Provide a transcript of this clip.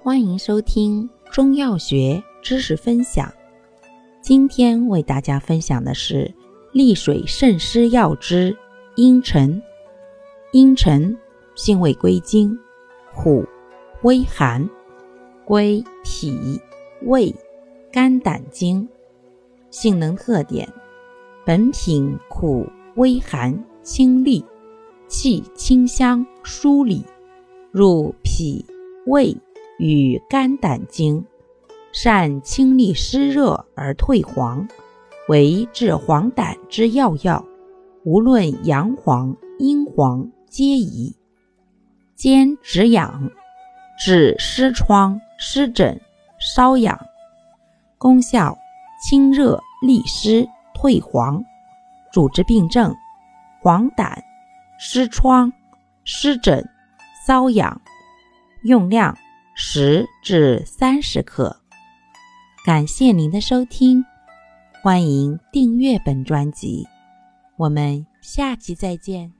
欢迎收听中药学知识分享。今天为大家分享的是利水渗湿药之茵陈。茵陈性味归经：苦、微寒，归脾、胃、肝胆经。性能特点：本品苦、微寒、清利，气清香疏理，入脾、胃。与肝胆经，善清利湿热而退黄，为治黄疸之要药。无论阳黄、阴黄皆宜。兼止痒，治湿疮、湿疹、瘙痒。功效：清热利湿、退黄。主治病症：黄疸、湿疮、湿疹、瘙痒。用量。十至三十克。感谢您的收听，欢迎订阅本专辑，我们下期再见。